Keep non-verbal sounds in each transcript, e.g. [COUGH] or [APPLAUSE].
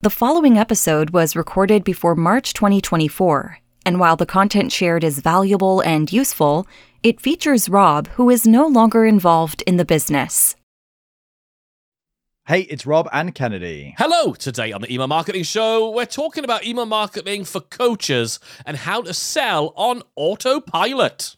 The following episode was recorded before March 2024, and while the content shared is valuable and useful, it features Rob, who is no longer involved in the business. Hey, it's Rob and Kennedy. Hello! Today on the Email Marketing Show, we're talking about email marketing for coaches and how to sell on autopilot.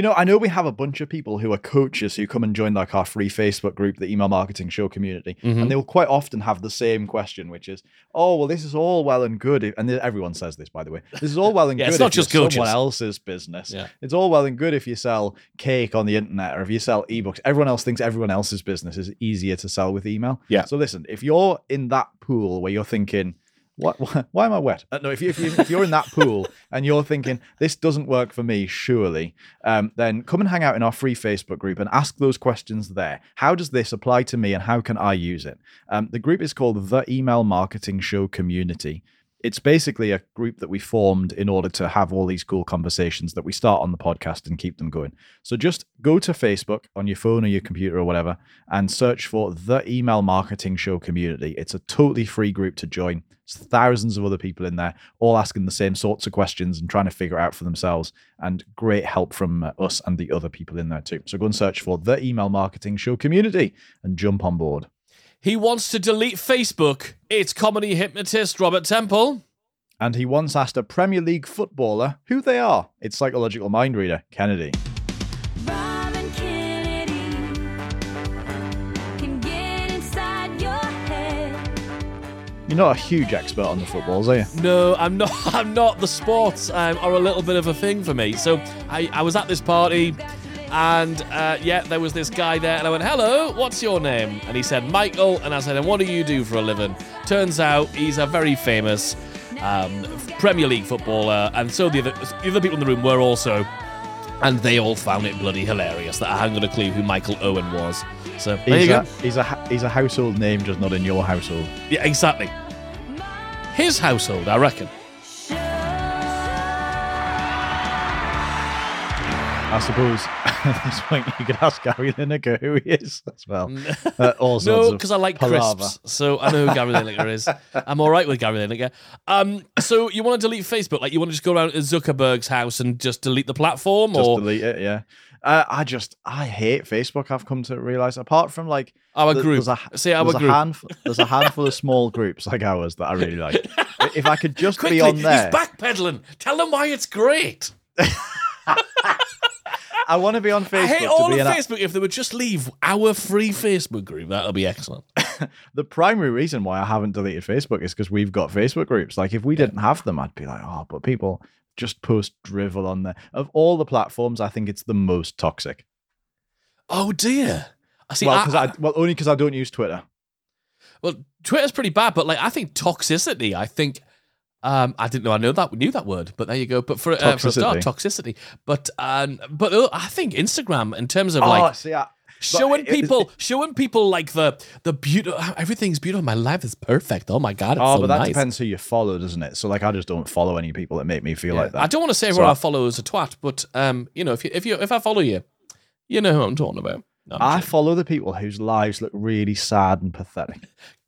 You know, I know we have a bunch of people who are coaches who come and join like our free Facebook group, the Email Marketing Show community, Mhm. and they'll quite often have the same question, which is, "Oh, well, this is all well and good," if, and everyone says this, by the way. This is all well and Yeah, good. it's not just coaches. someone else's business. Yeah. It's all well and good if you sell cake on the internet or if you sell ebooks. Everyone else thinks everyone else's business is easier to sell with email. Yeah. So listen, if you're in that pool where you're thinking. What, why, why am I wet? Uh, no, if, you, if, you, if you're in that pool [LAUGHS] and you're thinking this doesn't work for me, surely, um, then come and hang out in our free Facebook group and ask those questions there. How does this apply to me and how can I use it? Um, the group is called the Email Marketing Show Community. It's basically a group that we formed in order to have all these cool conversations that we start on the podcast and keep them going. So just go to Facebook on your phone or your computer or whatever and search for the Email Marketing Show Community. It's a totally free group to join. There's thousands of other people in there, all asking the same sorts of questions and trying to figure out for themselves. And great help from uh, us and the other people in there too. So go and search for the Email Marketing Show Community and jump on board. He wants to delete Facebook. It's comedy hypnotist Robert Temple. And he once asked a Premier League footballer who they are. It's psychological mind reader Kennedy. Rob and Kennedy can get inside your head. You're not a huge expert on the footballs, are you? No, I'm not. [LAUGHS] I'm not. The sports um, are a little bit of a thing for me. So I, I was at this party, and uh, yeah, there was this guy there, and I went, "Hello, what's your name?" And he said, "Michael." And I said, "And what do you do for a living?" Turns out he's a very famous um, Premier League footballer, and so the other, the other people in the room were also. And they all found it bloody hilarious that I hadn't got a clue who Michael Owen was. So there He's you a, go. he's a he's a household name, just not in your household. Yeah, exactly. His household, I reckon. I suppose at this point you could ask Gary Lineker who he is as well. Uh, [LAUGHS] No, because I like palaver. crisps, so I know who Gary Lineker is. I'm all right with Gary Lineker. Um, so you want to delete Facebook? Like you want to just go around to Zuckerberg's house and just delete the platform, Just or delete it, yeah. Uh, I just I hate Facebook. I've come to realize. Apart from like our th- group? there's a, Say our group. A handful, there's a handful of small groups like ours that I really like. [LAUGHS] if I could just Quickly, be on there, he's backpedaling. Tell them why it's great. [LAUGHS] I want to be on Facebook. I hate to all be of Facebook. If they would just leave our free Facebook group, that'll be excellent. [LAUGHS] the primary reason why I haven't deleted Facebook is because we've got Facebook groups. Like if we didn't have them, I'd be like, oh, but people just post drivel on there. Of all the platforms, I think it's the most toxic. Oh dear. I see. well, I- I, well, only because I don't use Twitter. Well, Twitter's pretty bad, but like I think toxicity. I think um, I didn't know I know that knew that word, but there you go. But for uh, for a start, toxicity. But um, but uh, I think Instagram in terms of oh, like see, I, showing people [LAUGHS] showing people like the the beauty everything's beautiful. My life is perfect. Oh my god, it's oh, so but that nice. depends who you follow, doesn't it? So like, I just don't follow any people that make me feel Yeah. like that. I don't want to say So everyone I- follow is a twat, but um, you know, if you if you if I follow you, you know who I'm talking about. No, I'm I joking. follow the people whose lives look really sad and pathetic.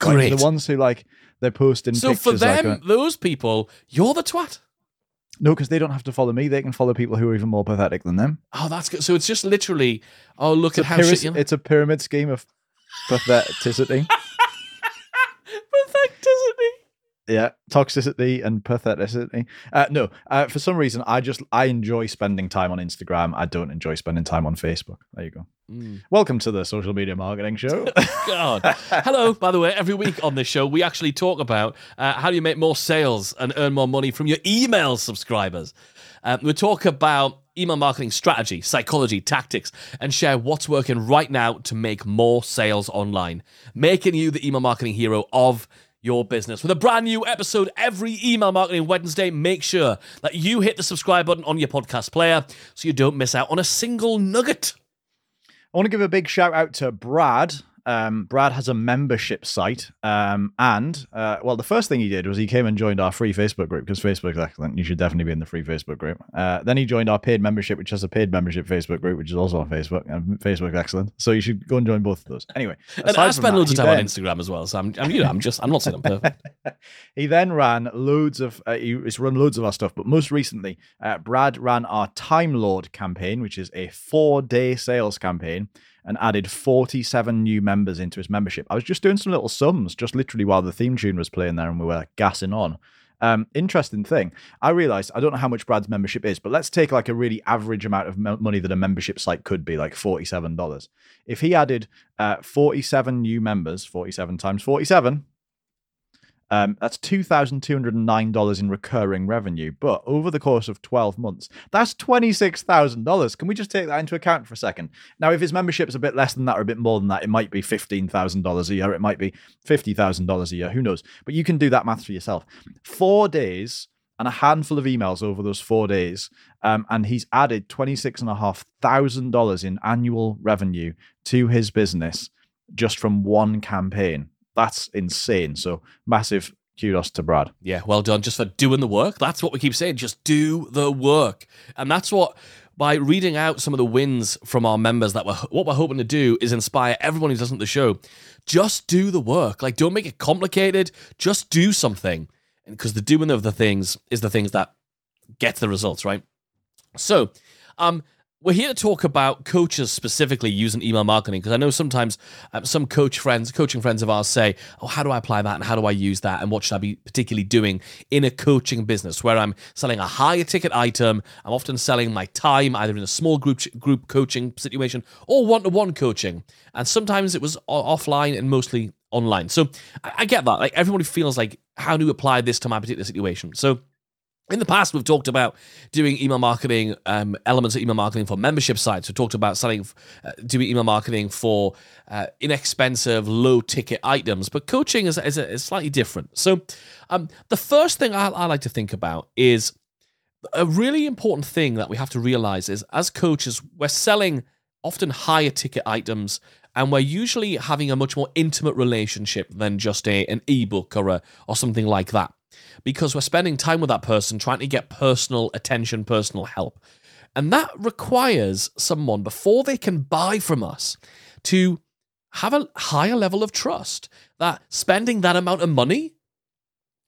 Like, Great. the ones who like they're posting so pictures. for them, like, those people, you're the twat. no, because they don't have to follow me. They can follow people who are even more pathetic than them. Oh, that's good. So it's just literally, oh, look It's at how shit you it's a pyramid scheme of patheticity. [LAUGHS] Patheticity. Yeah, toxicity and patheticity. Uh, no, uh, for some reason, I just I enjoy spending time on Instagram. I don't enjoy spending time on Facebook. There you go. Mm. Welcome to the social media marketing show. [LAUGHS] God. Hello, by the way, every week on this show, we actually talk about uh, how do you make more sales and earn more money from your email subscribers. Um, we talk about email marketing strategy, psychology, tactics, and share what's working right now to make more sales online, making you the email marketing hero of your business. With a brand new episode every email marketing Wednesday, make sure that you hit the subscribe button on your podcast player so you don't miss out on a single nugget. I want to give a big shout out to Brad Um, Brad has a membership site, um, and uh, well, the first thing he did was he came and joined our free Facebook group because Facebook's excellent. You should definitely be in the free Facebook group. Uh, then he joined our paid membership, which has a paid membership Facebook group, which is also on Facebook, and Facebook's excellent. So you should go and join both of those. Anyway, And I spend that, loads of time on Instagram as well, so I'm, I'm, you know, I'm just, I'm not saying I'm perfect. [LAUGHS] he then ran loads of uh, he- he's run loads of our stuff but most recently uh, brad ran our time lord campaign which is a four day sales campaign and added 47 new members into his membership i was just doing some little sums just literally while the theme tune was playing there and we were gassing on um, interesting thing. I realized I don't know how much Brad's membership is, but let's take like a really average amount of mo- money that a membership site could be, like forty-seven dollars. If he added uh, forty-seven new members, forty-seven times forty-seven, um, that's two thousand two hundred and nine dollars in recurring revenue. But over the course of twelve months, that's twenty six thousand dollars. Can we just take that into account for a second? Now, if his membership's a bit less than that or a bit more than that, it might be fifteen thousand dollars a year. It might be fifty thousand dollars a year. Who knows? But you can do that math for yourself. Four days and a handful of emails over those four days, um, and he's added twenty six and a half thousand dollars in annual revenue to his business just from one campaign. That's insane. So massive kudos to Brad. Yeah, well done. Just for doing the work. That's what we keep saying. Just do the work. And that's what by reading out some of the wins from our members that we're what we're hoping to do is inspire everyone listening to the show. Just do the work. Like don't make it complicated. Just do something. Because the doing of the things is the things that gets the results, right? So, um, we're here to talk about coaches specifically using email marketing because I know sometimes um, some coach friends, coaching friends of ours say, "Oh, how do I apply that and how do I use that and what should I be particularly doing in a coaching business where I'm selling a higher ticket item? I'm often selling my time either in a small group group coaching situation or one to one coaching, and sometimes it was offline and mostly online. So I, I get that. Like everybody feels like, how do you apply this to my particular situation? So in the past, we've talked about doing email marketing, um, elements of email marketing for membership sites. We talked about selling, uh, doing email marketing for uh, inexpensive, low ticket items. But coaching is, is, is slightly different. So, um, the first thing I, I like to think about is a really important thing that we have to realize is as coaches, we're selling often higher ticket items and we're usually having a much more intimate relationship than just a, an ebook or, a, or something like that because we're spending time with that person trying to get personal attention, personal help. And that requires someone, before they can buy from us, to have a higher level of trust that spending that amount of money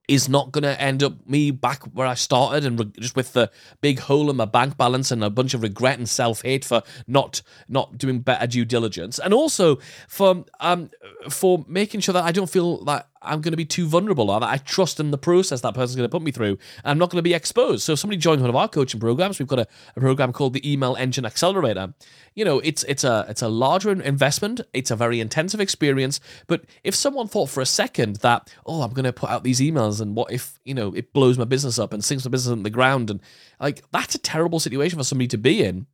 is not going to end up me back where I started and re- just with the big hole in my bank balance and a bunch of regret and self hate for not not doing better due diligence, and also for um for making sure that I don't feel that I'm going to be too vulnerable or that I trust in the process that person's going to put me through, I'm not going to be exposed. So if somebody joins one of our coaching programs, we've got a, a program called the Email Engine Accelerator. You know, it's it's a it's a larger investment, it's a very intensive experience. But if someone thought for a second that oh, I'm going to put out these emails, and what if you know it blows my business up and sinks my business on the ground, and like that's a terrible situation for somebody to be in.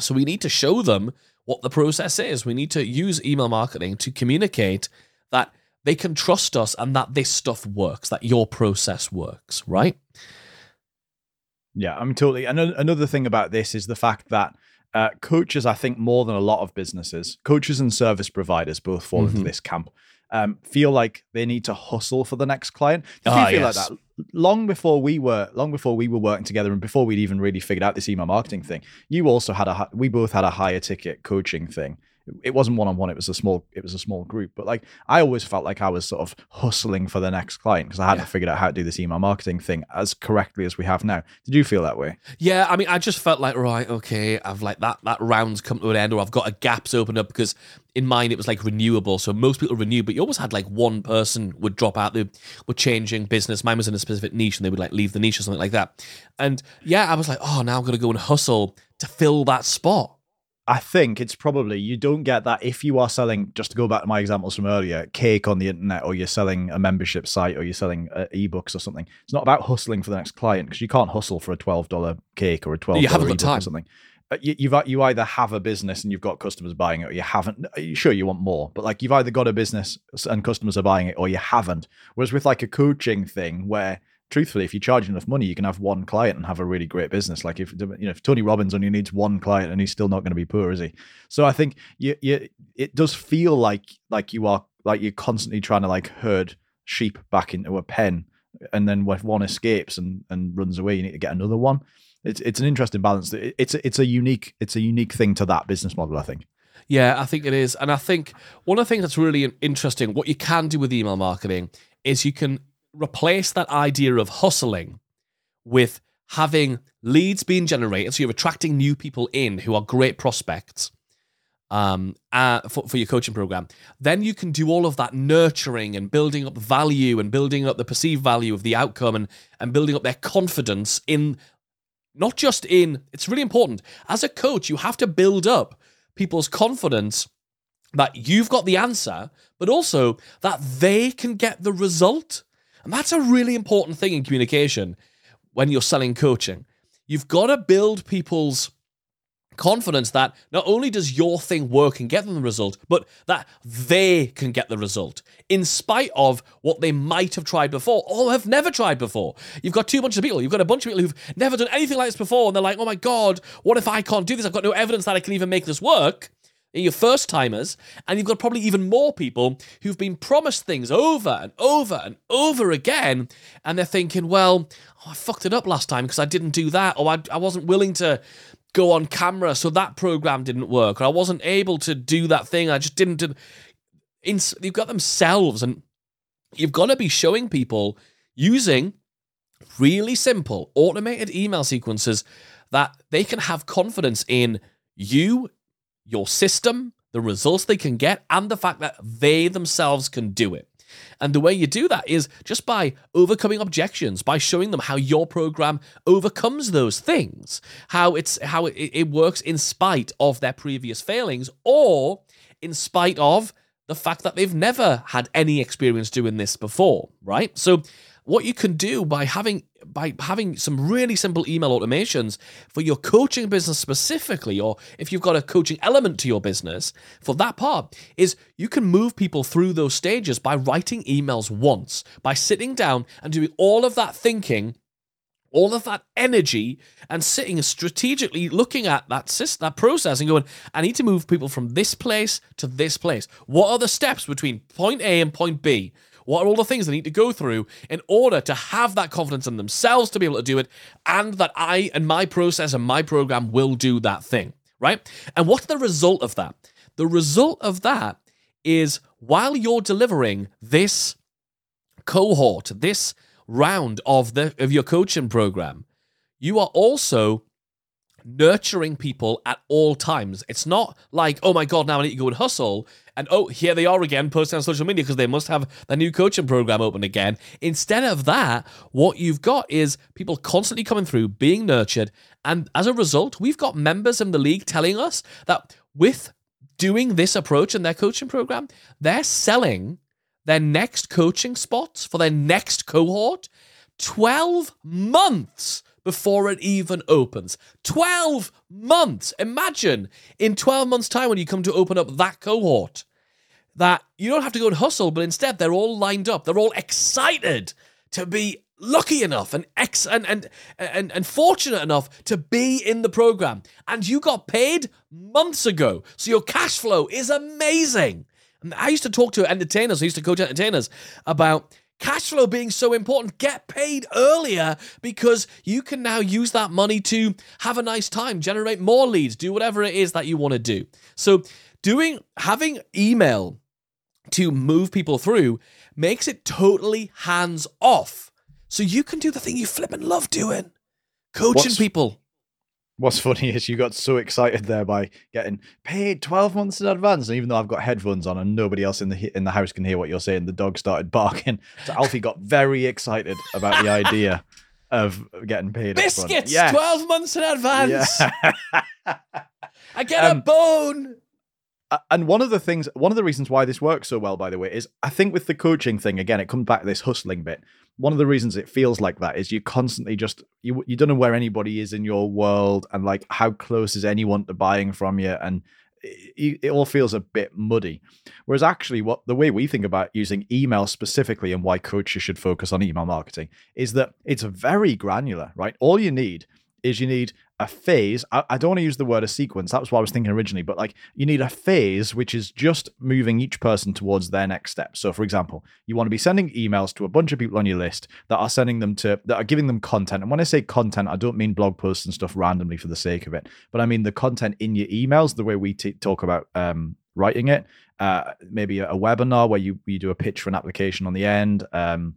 So we need to show them what the process is. We need to use email marketing to communicate that they can trust us and that this stuff works, that your process works, right? Yeah, I'm totally. And another thing about this is the fact that uh, coaches, I think, more than a lot of businesses, coaches and service providers both fall into Mhm. this camp. Um, feel like they need to hustle for the next client. Did Ah, feel yes. like that long before we were long before we were working together and before we'd even really figured out this email marketing thing? You also had a we both had a higher ticket coaching thing. It wasn't one on one. It was a small. It was a small group. But like, I always felt like I was sort of hustling for the next client because I hadn't Yeah. figured out how to do this email marketing thing as correctly as we have now. Did you feel that way? Yeah, I mean, I just felt like, right, okay, I've like that that round's come to an end, or I've got a gaps opened up because in mine it was like renewable. So most people renew, but you always had like one person would drop out. They were changing business. Mine was in a specific niche, and they would like leave the niche or something like that. And yeah, I was like, oh, now I'm gonna go and hustle to fill that spot. I think it's probably you don't get that if you are selling. Just to go back to my examples from earlier, cake on the internet, or you're selling a membership site, or you're selling uh, ebooks or something. It's not about hustling for the next client because you can't hustle for a twelve dollar cake or a twelve You haven't got time. or something. Uh, You, you've you either have a business and you've got customers buying it, or you haven't. uh, Sure, you want more, but like you've either got a business and customers are buying it, or you haven't. Whereas with like a coaching thing where truthfully, if you charge enough money, you can have one client and have a really great business. Like if you know if Tony Robbins only needs one client and he's still not going to be poor, is he? So I think you, you it does feel like like you are like you're constantly trying to like herd sheep back into a pen, and then when one escapes and and runs away, you need to get another one. It's it's an interesting balance. It's it's a unique it's a unique thing to that business model. I think. Yeah, I think it is. And I think one of the things that's really interesting, what you can do with email marketing is you can replace that idea of hustling with having leads being generated. So you're attracting new people in who are great prospects um, uh, for, for your coaching program. Then you can do all of that nurturing and building up value and building up the perceived value of the outcome and, and building up their confidence in not just in, it's really important. As a coach, you have to build up people's confidence that you've got the answer, but also that they can get the result. And that's a really important thing in communication when you're selling coaching. You've got to build people's confidence that not only does your thing work and get them the result, but that they can get the result in spite of what they might have tried before or have never tried before. You've got two bunches of people. You've got a bunch of people who've never done anything like this before, and they're like, oh my God, what if I can't do this? I've got no evidence that I can even make this work. Your first timers, and you've got probably even more people who've been promised things over and over and over again, and they're thinking, well, oh, I fucked it up last time because I didn't do that, or I, I wasn't willing to go on camera, so that program didn't work, or I wasn't able to do that thing, I just didn't. In, you've got themselves, and you've got to be showing people using really simple automated email sequences that they can have confidence in you, your system, the results they can get, and the fact that they themselves can do it. And the way you do that is just by overcoming objections, by showing them how your program overcomes those things, how it's how it, it works in spite of their previous failings, or in spite of the fact that they've never had any experience doing this before, right? So what you can do by having by having some really simple email automations for your coaching business specifically or if you've got a coaching element to your business for that part is you can move people through those stages by writing emails once by sitting down and doing all of that thinking all of that energy and sitting strategically looking at that system, that process and going, I need to move people from this place to this place. What are the steps between point A and point B? What are all the things they need to go through in order to have that confidence in themselves to be able to do it, and that I and my process and my program will do that thing, right? And what's the result of that? The result of that is while you're delivering this cohort, this round of the of your coaching program, you are also nurturing people at all times. It's not like, oh my god, now I need to go and hustle, and oh, here they are again posting on social media because they must have their new coaching program open again. Instead of that, what you've got is people constantly coming through, being nurtured, and as a result, we've got members in the league telling us that with doing this approach in their coaching program, they're selling their next coaching spots for their next cohort 12 months before it even opens. 12 months. Imagine in 12 months' time when you come to open up that cohort that you don't have to go and hustle, but instead they're all lined up. They're all excited to be lucky enough and ex and and and, and fortunate enough to be in the program. And you got paid months ago. So your cash flow is amazing. I used to talk to entertainers, I used to coach entertainers about cash flow being so important. Get paid earlier because you can now use that money to have a nice time, generate more leads, do whatever it is that you want to do. So doing having email to move people through makes it totally hands off. So you can do the thing you flip and love doing. Coaching What's- people. What's funny is you got so excited there by getting paid 12 months in advance. And even though I've got headphones on and nobody else in the in the house can hear what you're saying, the dog started barking. So Alfie got very excited about the idea [LAUGHS] of getting paid. Biscuits, Yes. 12 months in advance. Yeah. [LAUGHS] I get a Um, bone. Uh, and one of the things one of the reasons why this works so well by the way is i think with the coaching thing again it comes back to this hustling bit one of the reasons it feels like that is you constantly just you you don't know where anybody is in your world and like how close is anyone to buying from you and it, it all feels a bit muddy. Whereas actually, what the way we think about using email specifically and why coaches should focus on email marketing is that it's very granular, right? All you need is you need a phase. I, I don't want to use the word a sequence. That was what I was thinking originally, but like you need a phase which is just moving each person towards their next step. So, for example, you want to be sending emails to a bunch of people on your list that are sending them to that are giving them content. And when I say content, I don't mean blog posts and stuff randomly for the sake of it, but I mean the content in your emails, the way we t- talk about um, writing it. Uh, maybe a, a webinar where you you do a pitch for an application on the end. Um,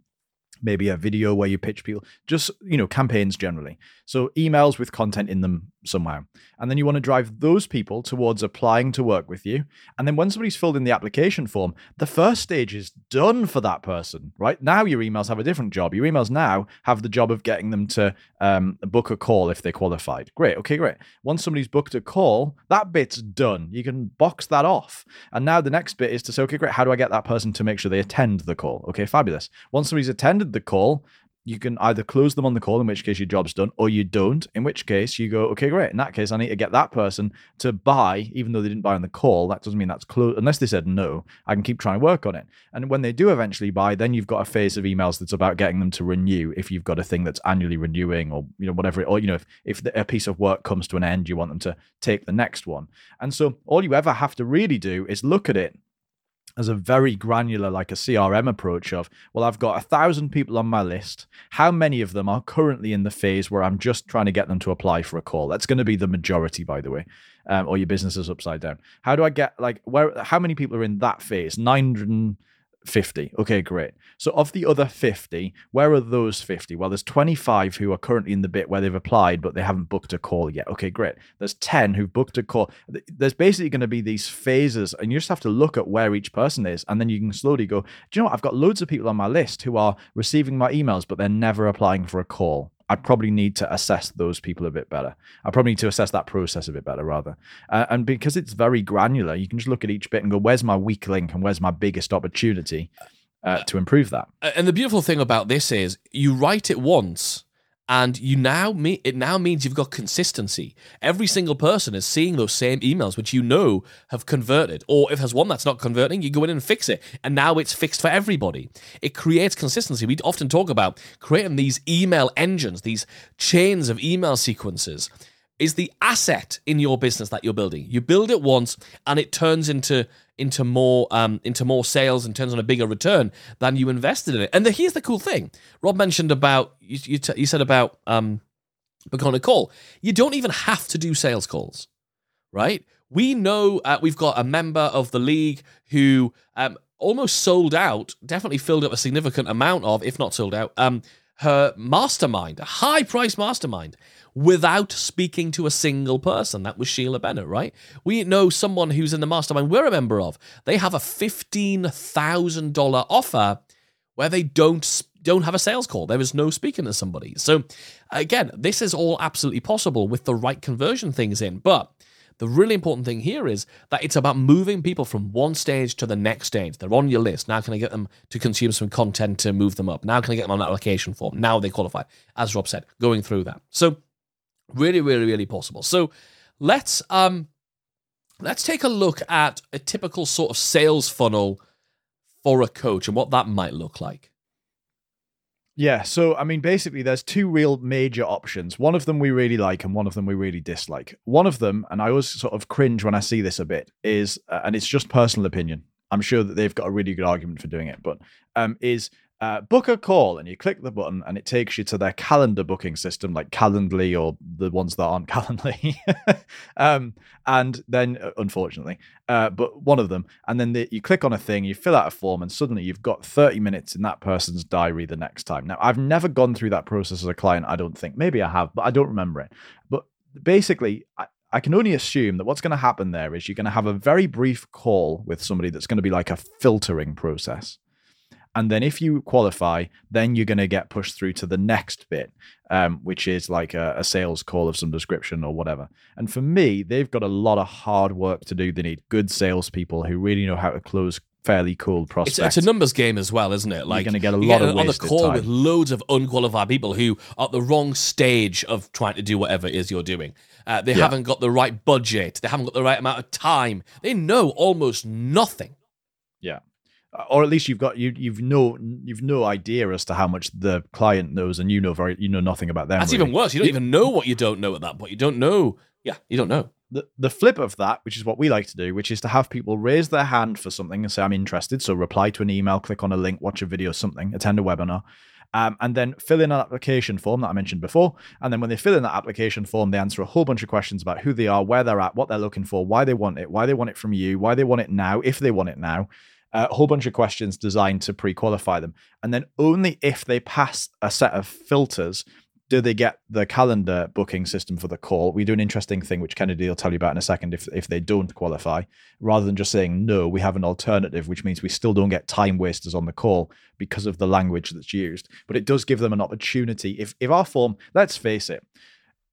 maybe a video where you pitch people just you know campaigns generally. So emails with content in them somehow and then you want to drive those people towards applying to work with you. And then when somebody's filled in the application form the first stage is done for that person right? Now your emails have a different job. Your emails now have the job of getting them to um, book a call if they're qualified. Great okay great. Once somebody's booked a call that bit's done. You can box that off. And now the next bit is to say okay great. How do i get that person to make sure they attend the call? Okay fabulous. Once somebody's attended the call you can either close them on the call, in which case your job's done, or you don't, in which case you go, okay, great. In that case, I need to get that person to buy, even though they didn't buy on the call. That doesn't mean that's closed. Unless they said no, I can keep trying to work on it. And when they do eventually buy, then you've got a phase of emails that's about getting them to renew. If you've got a thing that's annually renewing, or you know whatever, or you know if if a piece of work comes to an end, you want them to take the next one. And so all you ever have to really do is look at it as a very granular, like a CRM approach of, well, I've got a thousand people on my list. How many of them are currently in the phase where I'm just trying to get them to apply for a call? That's going to be the majority, by the way, um, or your business is upside down. How do I get like where? How many people are in that phase? Nine hundred. 50. Okay, great. So of the other 50, where are those 50? Well, there's 25 who are currently in the bit where they've applied, but they haven't booked a call yet. Okay, great. There's 10 who've booked a call. There's basically going to be these phases, and you just have to look at where each person is, and then you can slowly go, do you know what? I've got loads of people on my list who are receiving my emails, but they're never applying for a call. I probably need to assess those people a bit better. I probably need to assess that process a bit better, rather. Uh, and because it's very granular, you can just look at each bit and go, "Where's my weak link and where's my biggest opportunity uh, to improve that?" And the beautiful thing about this is you write it once and you now me- it now means you've got consistency. Every single person is seeing those same emails which you know have converted. Or if there's one that's not converting, you go in and fix it. And now it's fixed for everybody. It creates consistency. We often talk about creating these email engines, these chains of email sequences is the asset in your business that you're building. You build it once and it turns into into more um, into more sales and turns on a bigger return than you invested in it. And the, here's the cool thing: Rob mentioned about you you, t- you said about um, a call. You don't even have to do sales calls, right? We know uh, we've got a member of the league who um, almost sold out, definitely filled up a significant amount of, if not sold out, um, her mastermind, a high price mastermind, without speaking to a single person. That was Sheila Bennett, right? We know someone who's in the mastermind we're a member of. They have a $15,000 offer where they don't don't have a sales call. There is no speaking to somebody. So again, this is all absolutely possible with the right conversion things in. But the really important thing here is that it's about moving people from one stage to the next stage. They're on your list. Now can I get them to consume some content to move them up? Now can I get them on an application form? Now they qualify. As Rob said, going through that. So really, really, really possible. So let's um let's take a look at a typical sort of sales funnel for a coach and what that might look like. Yeah, so I mean, basically, there's two real major options. One of them we really like, and one of them we really dislike. One of them, and I always sort of cringe when I see this a bit, is, uh, and it's just personal opinion. I'm sure that they've got a really good argument for doing it, but um, is uh, book a call, and you click the button, and it takes you to their calendar booking system, like Calendly or the ones that aren't [LAUGHS] Calendly, um, and then uh, unfortunately, uh, but one of them, and then the, you click on a thing, you fill out a form, and suddenly you've got 30 minutes in that person's diary the next time. Now, I've never gone through that process as a client. I don't think. Maybe I have, but I don't remember it. But basically, I, I can only assume that what's going to happen there is you're going to have a very brief call with somebody that's going to be like a filtering process. And then if you qualify, then you're going to get pushed through to the next bit, um, which is like a, a sales call of some description or whatever. And for me, they've got a lot of hard work to do. They need good salespeople who really know how to close fairly cool It's, prospect. it's a numbers game as well, isn't it? Like you're gonna get a lot of on the call time. with loads of unqualified people who are at the wrong stage of trying to do whatever it is you're doing. Uh, they Yeah. haven't got the right budget. They haven't got the right amount of time. They know almost nothing. Uh, Or at least you've got you you've no you've no idea as to how much the client knows, and you know very you know nothing about them. That's really. even worse. You don't even know what you don't know at that point. You don't know. Yeah, you don't know. the, the flip of that, which is what we like to do, which is to have people raise their hand for something and say, I'm interested. So reply to an email, click on a link, watch a video, something, attend a webinar, um, and then fill in an application form that I mentioned before. And then when they fill in that application form, they answer a whole bunch of questions about who they are, where they're at, what they're looking for, why they want it, why they want it from you, why they want it now, if they want it now. A whole bunch of questions designed to pre-qualify them, and then only if they pass a set of filters do they get the calendar booking system for the call? We do an interesting thing, which Kennedy will tell you about in a second. If if they don't qualify, rather than just saying no, we have an alternative, which means we still don't get time wasters on the call because of the language that's used. But it does give them an opportunity. If if our form, let's face it,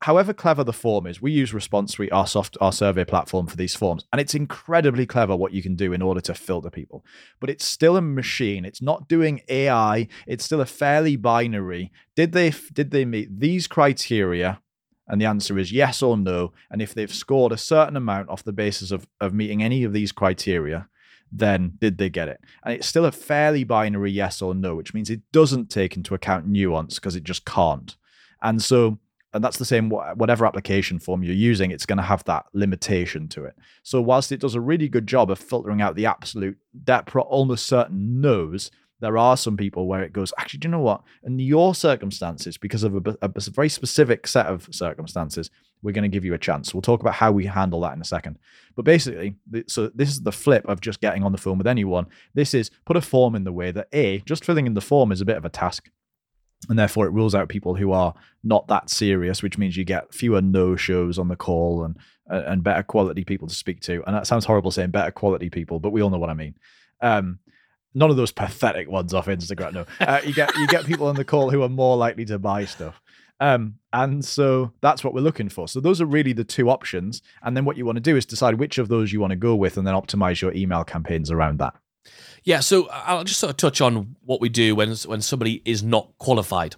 however clever the form is, we use Response Suite, our soft, our survey platform for these forms, and it's incredibly clever what you can do in order to filter people. But it's still a machine. It's not doing AI. It's still a fairly binary. Did they did they meet these criteria? And the answer is yes or no. And if they've scored a certain amount off the basis of of meeting any of these criteria, then did they get it? And it's still a fairly binary yes or no, which means it doesn't take into account nuance because it just can't. And so and that's the same whatever application form you're using it's going to have that limitation to it. So whilst it does a really good job of filtering out the absolute that pro- almost certain no's there are some people where it goes actually do you know what? In your circumstances because of a very specific set of circumstances we're going to give you a chance. We'll talk about how we handle that in a second. But basically so this is the flip of just getting on the phone with anyone. This is put a form in the way that a just filling in the form is a bit of a task and therefore it rules out people who are not that serious, which means you get fewer no shows on the call and and better quality people to speak to. And that sounds horrible saying better quality people, but we all know what I mean. Um, none of those pathetic ones off Instagram. No, uh, you get you get people on the call who are more likely to buy stuff. Um, and so that's what we're looking for. So those are really the two options. And then what you want to do is decide which of those you want to go with, and then optimize your email campaigns around that. Yeah, so I'll just sort of touch on what we do when when somebody is not qualified.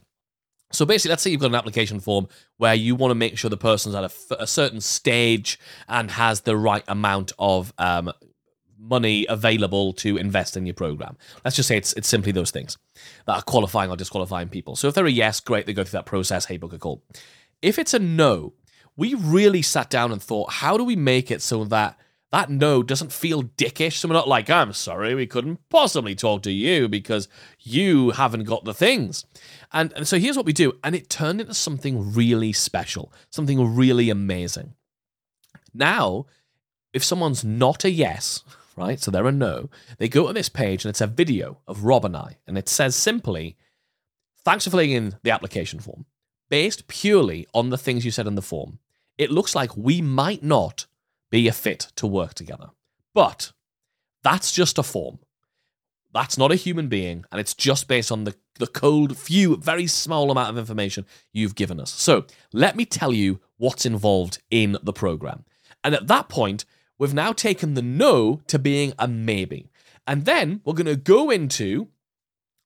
So basically, let's say you've got an application form where you want to make sure the person's at a, f- a certain stage and has the right amount of um, money available to invest in your program. Let's just say it's it's simply those things that are qualifying or disqualifying people. So if they're a yes, great, they go through that process. Hey, book a call. If it's a no, we really sat down and thought, how do we make it so that that no doesn't feel dickish? So we're not like, I'm sorry, we couldn't possibly talk to you because you haven't got the things. And, and so here's what we do. And it turned into something really special, something really amazing. Now, if someone's not a yes, right, so they're a no, they go to this page and it's a video of Rob and I. And it says simply, thanks for filling in the application form. Based purely on the things you said in the form, it looks like we might not be a fit to work together. But that's just a form. That's not a human being, and it's just based on the, the cold, few, very small amount of information you've given us. So let me tell you what's involved in the program. And at that point, we've now taken the no to being a maybe. And then we're going to go into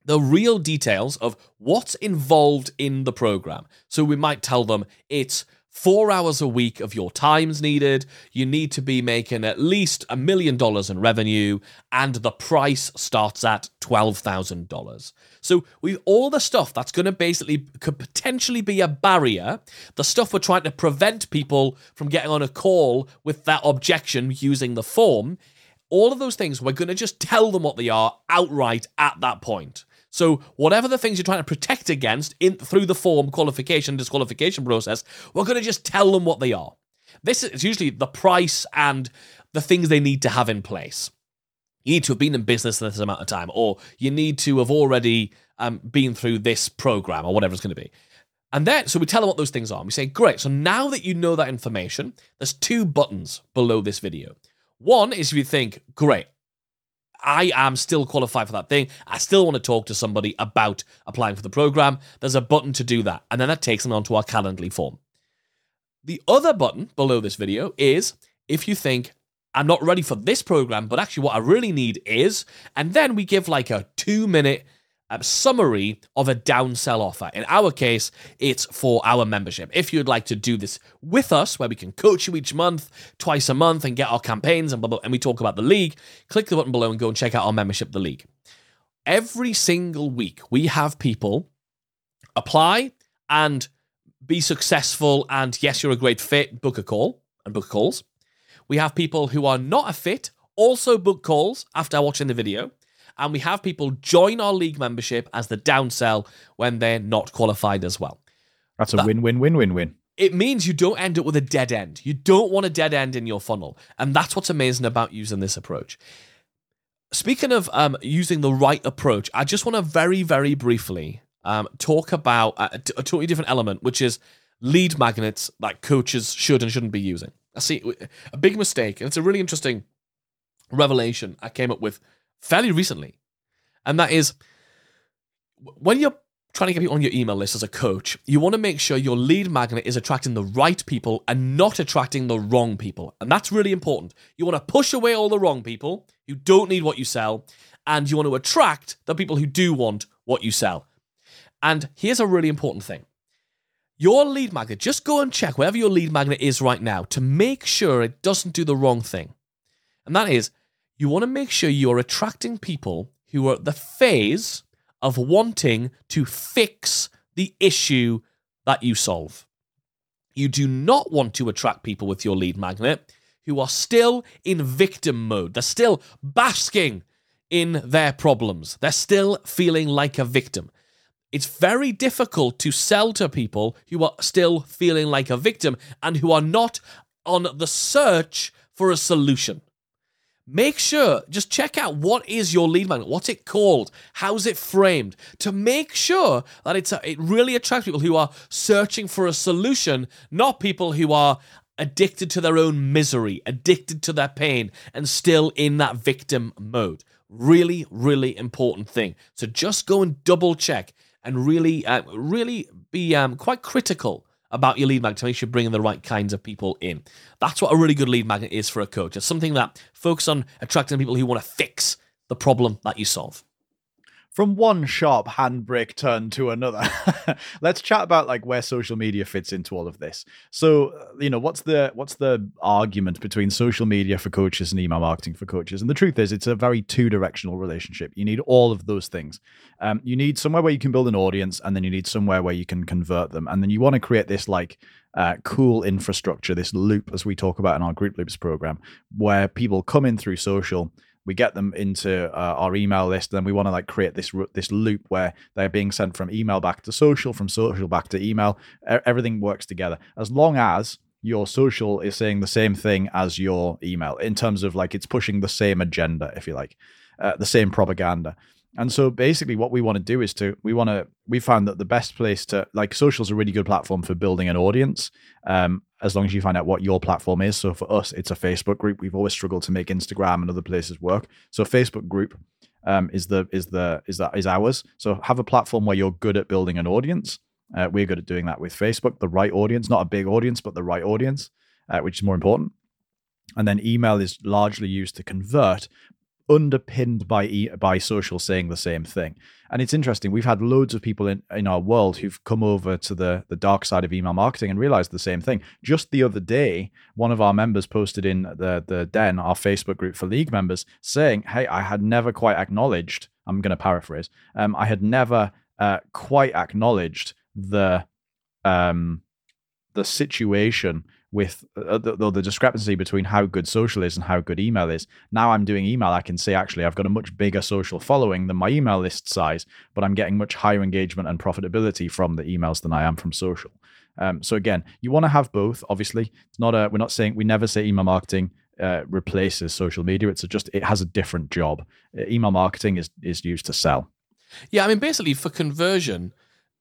the real details of what's involved in the program. So we might tell them it's four hours a week of your time's needed. You need to be making at least a million dollars in revenue, and the price starts at $12,000. So we all the stuff that's going to basically could potentially be a barrier, the stuff we're trying to prevent people from getting on a call with that objection using the form, all of those things, we're going to just tell them what they are outright at that point. So whatever the things you're trying to protect against in through the form qualification disqualification process, we're going to just tell them what they are. This is usually the price and the things they need to have in place. You need to have been in business this amount of time, or you need to have already um, been through this program, or whatever it's going to be. And then, so we tell them what those things are. And we say, great. So now that you know that information, there's two buttons below this video. One is if you think, great, I am still qualified for that thing. I still want to talk to somebody about applying for the program. There's a button to do that. And then that takes them onto our Calendly form. The other button below this video is if you think, I'm not ready for this program, but actually, what I really need is, and then we give like a two minute um, summary of a downsell offer. In our case, it's for our membership. If you'd like to do this with us, where we can coach you each month, twice a month, and get our campaigns and blah, blah, and we talk about the league, click the button below and go and check out our membership, the league. Every single week, we have people apply and be successful. And yes, you're a great fit, book a call and book calls. We have people who are not a fit, also book calls after watching the video. And we have people join our league membership as the downsell when they're not qualified as well. That's a win, win, win, win, win. It means you don't end up with a dead end. You don't want a dead end in your funnel. And that's what's amazing about using this approach. Speaking of um, using the right approach, I just want to very, very briefly um, talk about a, a totally different element, which is lead magnets that coaches should and shouldn't be using. I see a big mistake, and it's a really interesting revelation I came up with fairly recently, and that is when you're trying to get people on your email list as a coach, you want to make sure your lead magnet is attracting the right people and not attracting the wrong people. And that's really important. You want to push away all the wrong people who don't need what you sell, and you want to attract the people who do want what you sell. And here's a really important thing. Your lead magnet, just go and check wherever your lead magnet is right now to make sure it doesn't do the wrong thing. And that is, you want to make sure you're attracting people who are at the phase of wanting to fix the issue that you solve. You do not want to attract people with your lead magnet who are still in victim mode. They're still basking in their problems. They're still feeling like a victim. It's very difficult to sell to people who are still feeling like a victim and who are not on the search for a solution. Make sure, just check out what is your lead magnet, what's it called, how's it framed, to make sure that it's a, it really attracts people who are searching for a solution, not people who are addicted to their own misery, addicted to their pain, and still in that victim mode. Really, really important thing. So just go and double check and really, uh, really be um, quite critical about your lead magnet to make sure you're bringing the right kinds of people in. That's what a really good lead magnet is for a coach. It's something that focuses on attracting people who want to fix the problem that you solve. From one sharp handbrake turn to another, [LAUGHS] let's chat about like where social media fits into all of this. So, uh, you know, what's the what's the argument between social media for coaches and email marketing for coaches? And the truth is, it's a very two-directional relationship. You need all of those things. Um, you need somewhere where you can build an audience, and then you need somewhere where you can convert them, and then you want to create this like uh, cool infrastructure, this loop, as we talk about in our group loops program, where people come in through social we get them into uh, our email list and then we want to like create this this loop where they're being sent from email back to social from social back to email. Everything works together. As long as your social is saying the same thing as your email in terms of like it's pushing the same agenda if you like uh, the same propaganda. And so basically what we want to do is to we want to we found that the best place to like social is a really good platform for building an audience um as long as you find out what your platform is. So for us it's a facebook group. We've always struggled to make instagram and other places work. So facebook group um is the is the is that is ours. So have a platform where you're good at building an audience. Uh, we're good at doing that with facebook the right audience not a big audience but the right audience uh, which is more important. And then email is largely used to convert underpinned by by social saying the same thing. And it's interesting we've had loads of people in, in our world who've come over to the the dark side of email marketing and realized the same thing. Just the other day one of our members posted in the the den our facebook group for league members saying hey i had never quite acknowledged i'm going to paraphrase um, i had never uh, quite acknowledged the um the situation with uh, the, the, discrepancy between how good social is and how good email is. Now I'm doing email, I can say actually I've got a much bigger social following than my email list size, but I'm getting much higher engagement and profitability from the emails than I am from social. Um, so again, you want to have both. Obviously, it's not a. We're not saying we never say email marketing uh, replaces social media. It's just it has a different job. Uh, email marketing is is used to sell. Yeah, I mean, basically, for conversion,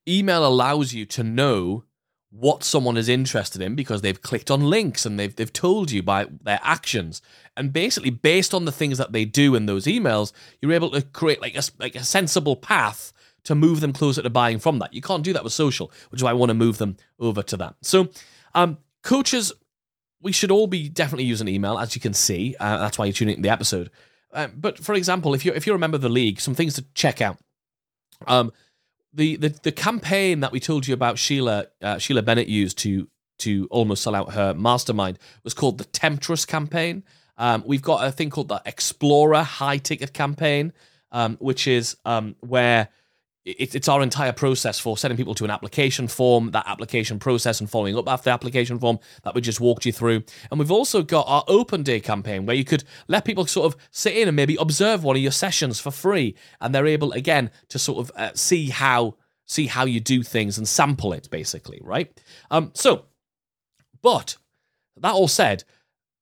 email allows you to know what someone is interested in because they've clicked on links and they've they've told you by their actions. And basically, based on the things that they do in those emails, you're able to create like a like a sensible path to move them closer to buying from that. You can't do that with social, which is why I want to move them over to that. So, um, coaches we should all be definitely using email, as you can see. Uh, that's why you're tuning into the episode. Uh, but for example, if you if you're a member of the league, some things to check out. Um, the the the campaign that we told you about Sheila uh, Sheila Bennett used to to almost sell out her mastermind was called the Temptress campaign. Um, we've got a thing called the Explorer high ticket campaign, um, which is um, where it, it's our entire process for sending people to an application form, that application process, and following up after the application form that we just walked you through. And we've also got our open day campaign where you could let people sort of sit in and maybe observe one of your sessions for free, and they're able again to sort of uh, see how see how you do things and sample it, basically, right? Um, so, but that all said,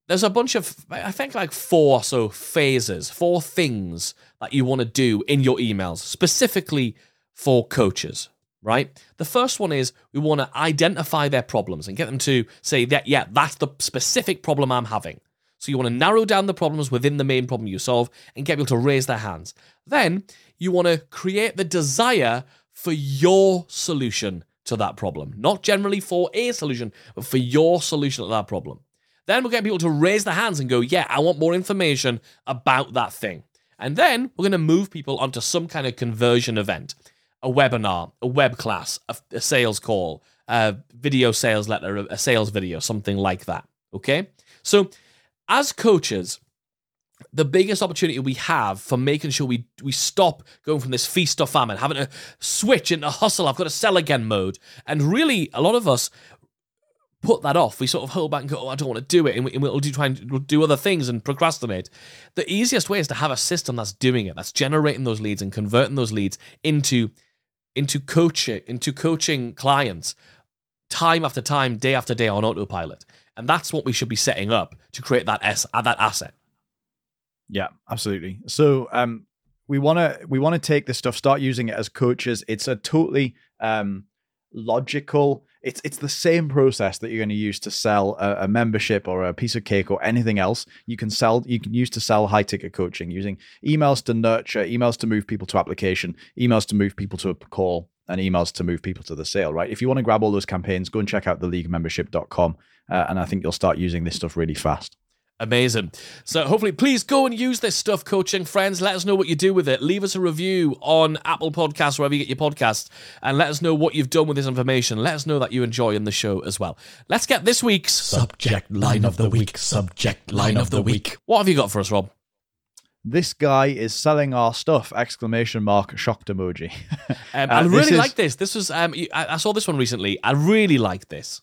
there's a bunch of I think like four or so phases, four things that you want to do in your emails, specifically for coaches, right? The first one is we want to identify their problems and get them to say that, yeah, that's the specific problem I'm having. So you want to narrow down the problems within the main problem you solve and get people to raise their hands. Then you want to create the desire for your solution to that problem, not generally for a solution, but for your solution to that problem. Then we'll get people to raise their hands and go, yeah, I want more information about that thing. And then we're going to move people onto some kind of conversion event a webinar, a web class, a, a sales call, a video sales letter, a, sales video, something like that. Okay? So, as coaches, the biggest opportunity we have for making sure we we stop going from this feast or famine, having to switch into hustle, I've got to sell again mode. And really, a lot of us put that off. We sort of hold back and go, oh, I don't want to do it. And, we, we'll do, try and do other things and procrastinate. The easiest way is to have a system that's doing it, that's generating those leads and converting those leads into into coaching, into coaching clients time after time, day after day on autopilot. And that's what we should be setting up to create that S uh, that asset. Yeah, absolutely. So um we want to we want to take this stuff start using it as coaches. It's a totally um logical it's it's the same process that you're going to use to sell a, a membership or a piece of cake or anything else. You can sell you can use to sell high ticket coaching using emails to nurture, emails to move people to application, emails to move people to a call, and emails to move people to the sale, right? If you want to grab all those campaigns, go and check out the leaguemembership.com. Uh, and I think you'll start using this stuff really fast. Amazing. So hopefully, please go and use this stuff, coaching friends. Let us know what you do with it. Leave us a review on Apple Podcasts, wherever you get your podcasts, and let us know what you've done with this information. Let us know that you enjoy in the show as well. Let's get this week's. Subject line of the week. Subject line of the week. What have you got for us, Rob? This guy is selling our stuff! Exclamation mark! Shocked emoji. Um, [LAUGHS] Uh, I really is- like this. This was um, I, I saw this one recently. I really like this.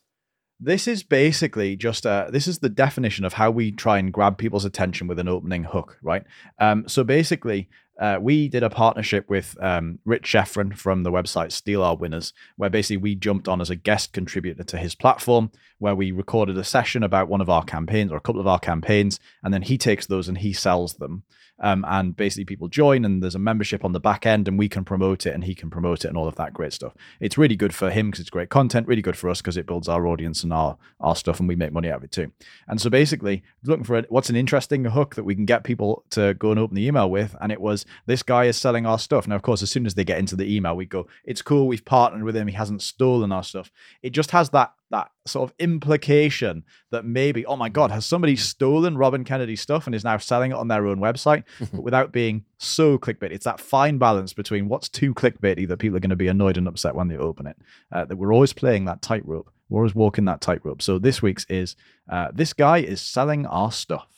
This is basically just uh this is the definition of how we try and grab people's attention with an opening hook, right? Um, so basically, uh, we did a partnership with um, Rich Schefren from the website Steal Our Winners, where basically we jumped on as a guest contributor to his platform, where we recorded a session about one of our campaigns or a couple of our campaigns, and then he takes those and he sells them. Um, and basically, people join, and there's a membership on the back end, and we can promote it, and he can promote it, and all of that great stuff. It's really good for him because it's great content, really good for us because it builds our audience and our our stuff, and we make money out of it too. And so basically, looking for a, what's an interesting hook that we can get people to go and open the email with, and it was this guy is selling our stuff. Now, of course, as soon as they get into the email, we go, "It's cool, we've partnered with him. He hasn't stolen our stuff." It just has that that sort of implication that maybe, oh my God, has somebody stolen Rob and Kennedy's stuff and is now selling it on their own website, [LAUGHS] but without being so clickbait. It's that fine balance between what's too clickbaity that people are going to be annoyed and upset when they open it. Uh, that we're always playing that tightrope. We're always walking that tightrope. So this week's is uh, this guy is selling our stuff.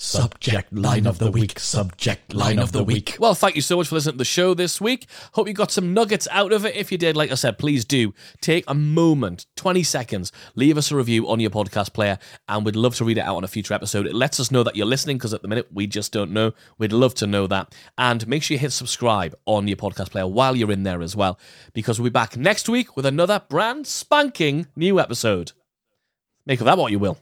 Subject line of the week. Subject line of the week. Well, thank you so much for listening to the show this week. Hope you got some nuggets out of it. If you did, like I said, please do take a moment, 20 seconds, leave us a review on your podcast player, and we'd love to read it out on a future episode. It lets us know that you're listening because at the minute we just don't know. We'd love to know that. And make sure you hit subscribe on your podcast player while you're in there as well, because we'll be back next week with another brand spanking new episode. Make of that what you will.